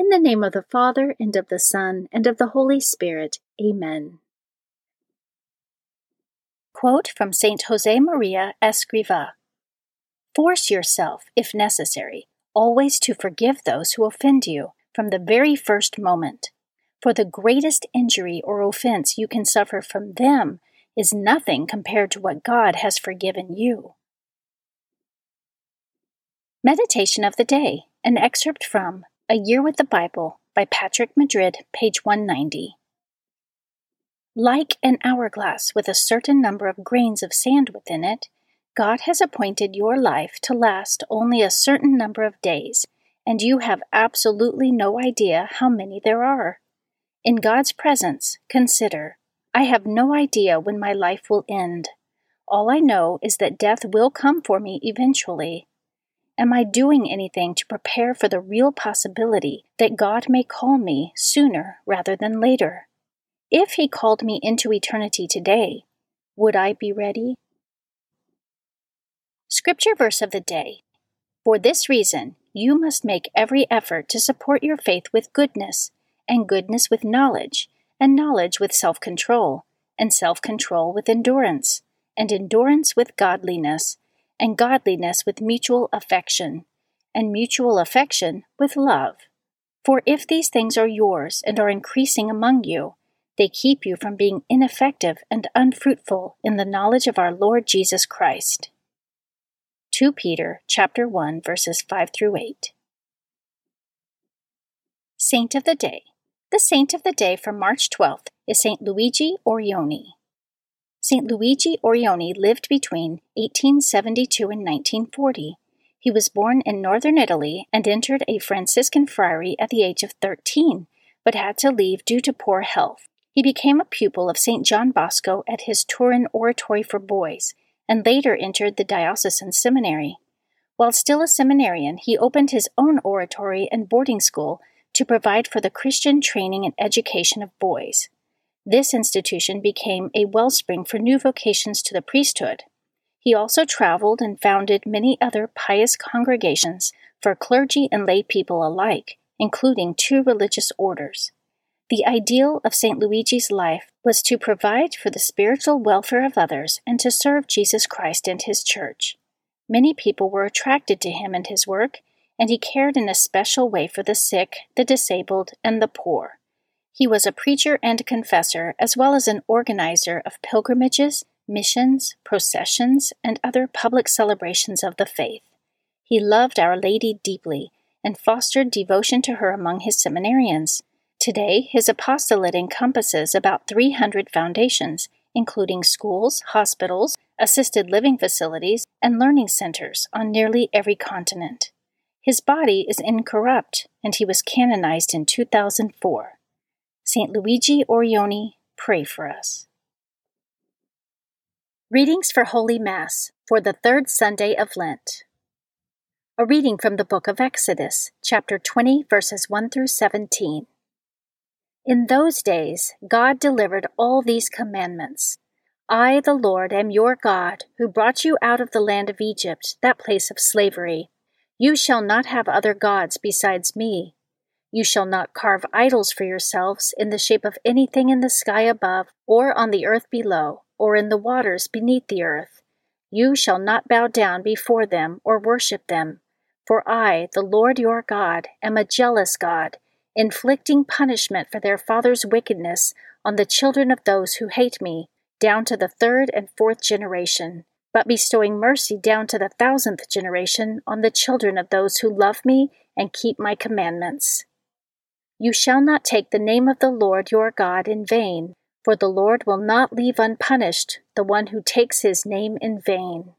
In the name of the Father, and of the Son, and of the Holy Spirit. Amen. Quote from St. Jose Maria Escriva Force yourself, if necessary, always to forgive those who offend you from the very first moment. For the greatest injury or offense you can suffer from them is nothing compared to what God has forgiven you. Meditation of the Day, an excerpt from a Year with the Bible by Patrick Madrid, page 190. Like an hourglass with a certain number of grains of sand within it, God has appointed your life to last only a certain number of days, and you have absolutely no idea how many there are. In God's presence, consider I have no idea when my life will end. All I know is that death will come for me eventually, Am I doing anything to prepare for the real possibility that God may call me sooner rather than later? If He called me into eternity today, would I be ready? Scripture verse of the day For this reason, you must make every effort to support your faith with goodness, and goodness with knowledge, and knowledge with self control, and self control with endurance, and endurance with godliness and godliness with mutual affection, and mutual affection with love. For if these things are yours and are increasing among you, they keep you from being ineffective and unfruitful in the knowledge of our Lord Jesus Christ. 2 Peter chapter 1 verses 5 through 8. Saint of the Day. The saint of the day for March 12th is Saint Luigi Orione. St. Luigi Orione lived between 1872 and 1940. He was born in northern Italy and entered a Franciscan friary at the age of 13, but had to leave due to poor health. He became a pupil of St. John Bosco at his Turin Oratory for Boys and later entered the diocesan seminary. While still a seminarian, he opened his own oratory and boarding school to provide for the Christian training and education of boys. This institution became a wellspring for new vocations to the priesthood. He also traveled and founded many other pious congregations for clergy and lay people alike, including two religious orders. The ideal of St. Luigi's life was to provide for the spiritual welfare of others and to serve Jesus Christ and his church. Many people were attracted to him and his work, and he cared in a special way for the sick, the disabled, and the poor. He was a preacher and confessor, as well as an organizer of pilgrimages, missions, processions, and other public celebrations of the faith. He loved Our Lady deeply and fostered devotion to her among his seminarians. Today, his apostolate encompasses about 300 foundations, including schools, hospitals, assisted living facilities, and learning centers on nearly every continent. His body is incorrupt, and he was canonized in 2004. St. Luigi Orione, pray for us. Readings for Holy Mass for the third Sunday of Lent. A reading from the book of Exodus, chapter 20, verses 1 through 17. In those days, God delivered all these commandments. I, the Lord, am your God, who brought you out of the land of Egypt, that place of slavery. You shall not have other gods besides me. You shall not carve idols for yourselves in the shape of anything in the sky above, or on the earth below, or in the waters beneath the earth. You shall not bow down before them or worship them. For I, the Lord your God, am a jealous God, inflicting punishment for their fathers' wickedness on the children of those who hate me, down to the third and fourth generation but bestowing mercy down to the thousandth generation on the children of those who love me and keep my commandments. You shall not take the name of the Lord your God in vain, for the Lord will not leave unpunished the one who takes his name in vain.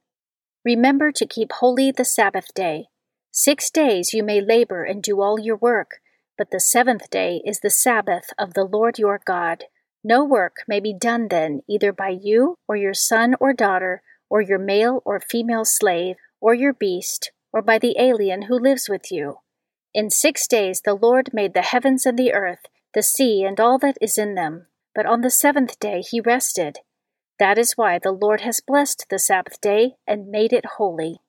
Remember to keep holy the Sabbath day. Six days you may labor and do all your work, but the seventh day is the Sabbath of the Lord your God. No work may be done then, either by you or your son or daughter or your male or female slave, or your beast, or by the alien who lives with you. In six days the Lord made the heavens and the earth, the sea, and all that is in them. But on the seventh day he rested. That is why the Lord has blessed the Sabbath day and made it holy.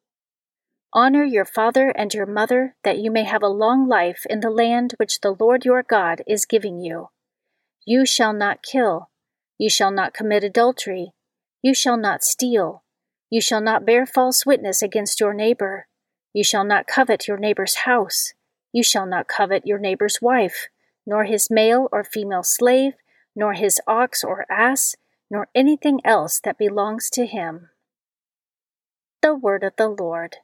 Honor your father and your mother, that you may have a long life in the land which the Lord your God is giving you. You shall not kill. You shall not commit adultery. You shall not steal. You shall not bear false witness against your neighbor. You shall not covet your neighbor's house. You shall not covet your neighbor's wife, nor his male or female slave, nor his ox or ass, nor anything else that belongs to him. The Word of the Lord.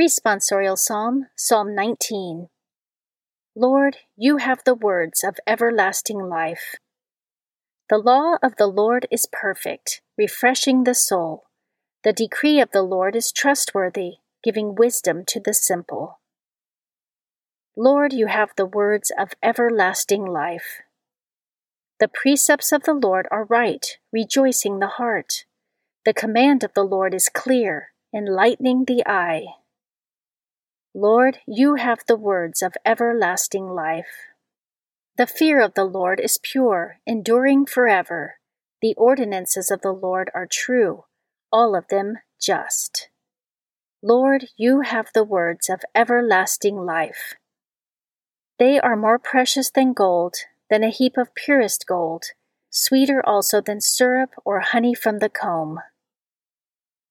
Responsorial Psalm, Psalm 19. Lord, you have the words of everlasting life. The law of the Lord is perfect, refreshing the soul. The decree of the Lord is trustworthy, giving wisdom to the simple. Lord, you have the words of everlasting life. The precepts of the Lord are right, rejoicing the heart. The command of the Lord is clear, enlightening the eye. Lord, you have the words of everlasting life. The fear of the Lord is pure, enduring forever. The ordinances of the Lord are true, all of them just. Lord, you have the words of everlasting life. They are more precious than gold, than a heap of purest gold, sweeter also than syrup or honey from the comb.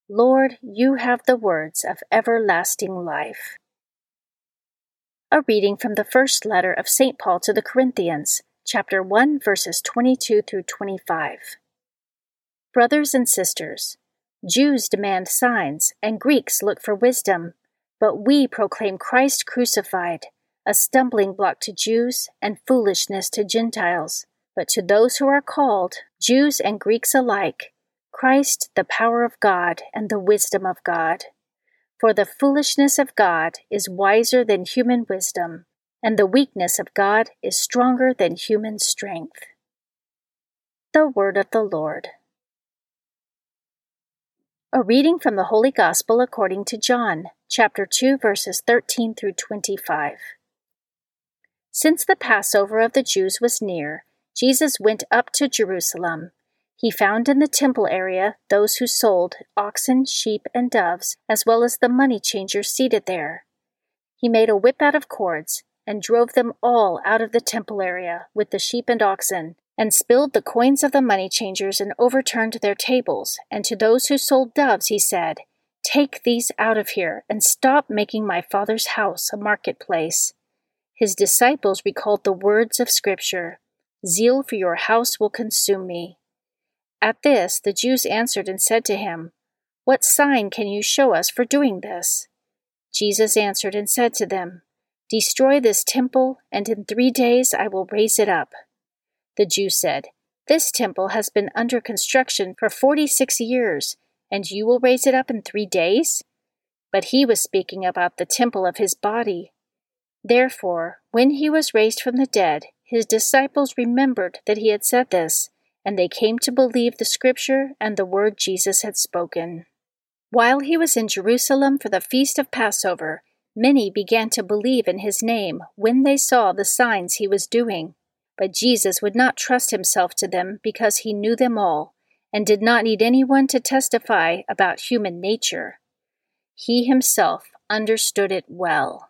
Lord, you have the words of everlasting life. A reading from the first letter of St. Paul to the Corinthians, chapter 1, verses 22 through 25. Brothers and sisters, Jews demand signs, and Greeks look for wisdom, but we proclaim Christ crucified, a stumbling block to Jews and foolishness to Gentiles. But to those who are called, Jews and Greeks alike, Christ the power of God and the wisdom of God. For the foolishness of God is wiser than human wisdom, and the weakness of God is stronger than human strength. The Word of the Lord. A reading from the Holy Gospel according to John, chapter 2, verses 13 through 25. Since the Passover of the Jews was near, Jesus went up to Jerusalem he found in the temple area those who sold oxen, sheep, and doves, as well as the money changers seated there. He made a whip out of cords and drove them all out of the temple area with the sheep and oxen, and spilled the coins of the money changers and overturned their tables. And to those who sold doves, he said, Take these out of here, and stop making my father's house a marketplace. His disciples recalled the words of Scripture Zeal for your house will consume me. At this the Jews answered and said to him, What sign can you show us for doing this? Jesus answered and said to them, Destroy this temple, and in three days I will raise it up. The Jews said, This temple has been under construction for 46 years, and you will raise it up in three days? But he was speaking about the temple of his body. Therefore, when he was raised from the dead, his disciples remembered that he had said this, and they came to believe the scripture and the word Jesus had spoken. While he was in Jerusalem for the feast of Passover, many began to believe in his name when they saw the signs he was doing. But Jesus would not trust himself to them because he knew them all, and did not need anyone to testify about human nature. He himself understood it well.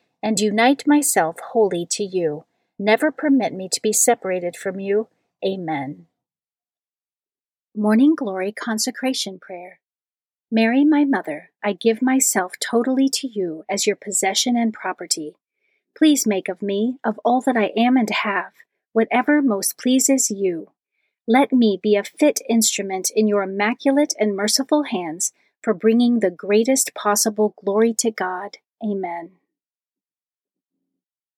and unite myself wholly to you. Never permit me to be separated from you. Amen. Morning Glory Consecration Prayer. Mary, my mother, I give myself totally to you as your possession and property. Please make of me, of all that I am and have, whatever most pleases you. Let me be a fit instrument in your immaculate and merciful hands for bringing the greatest possible glory to God. Amen.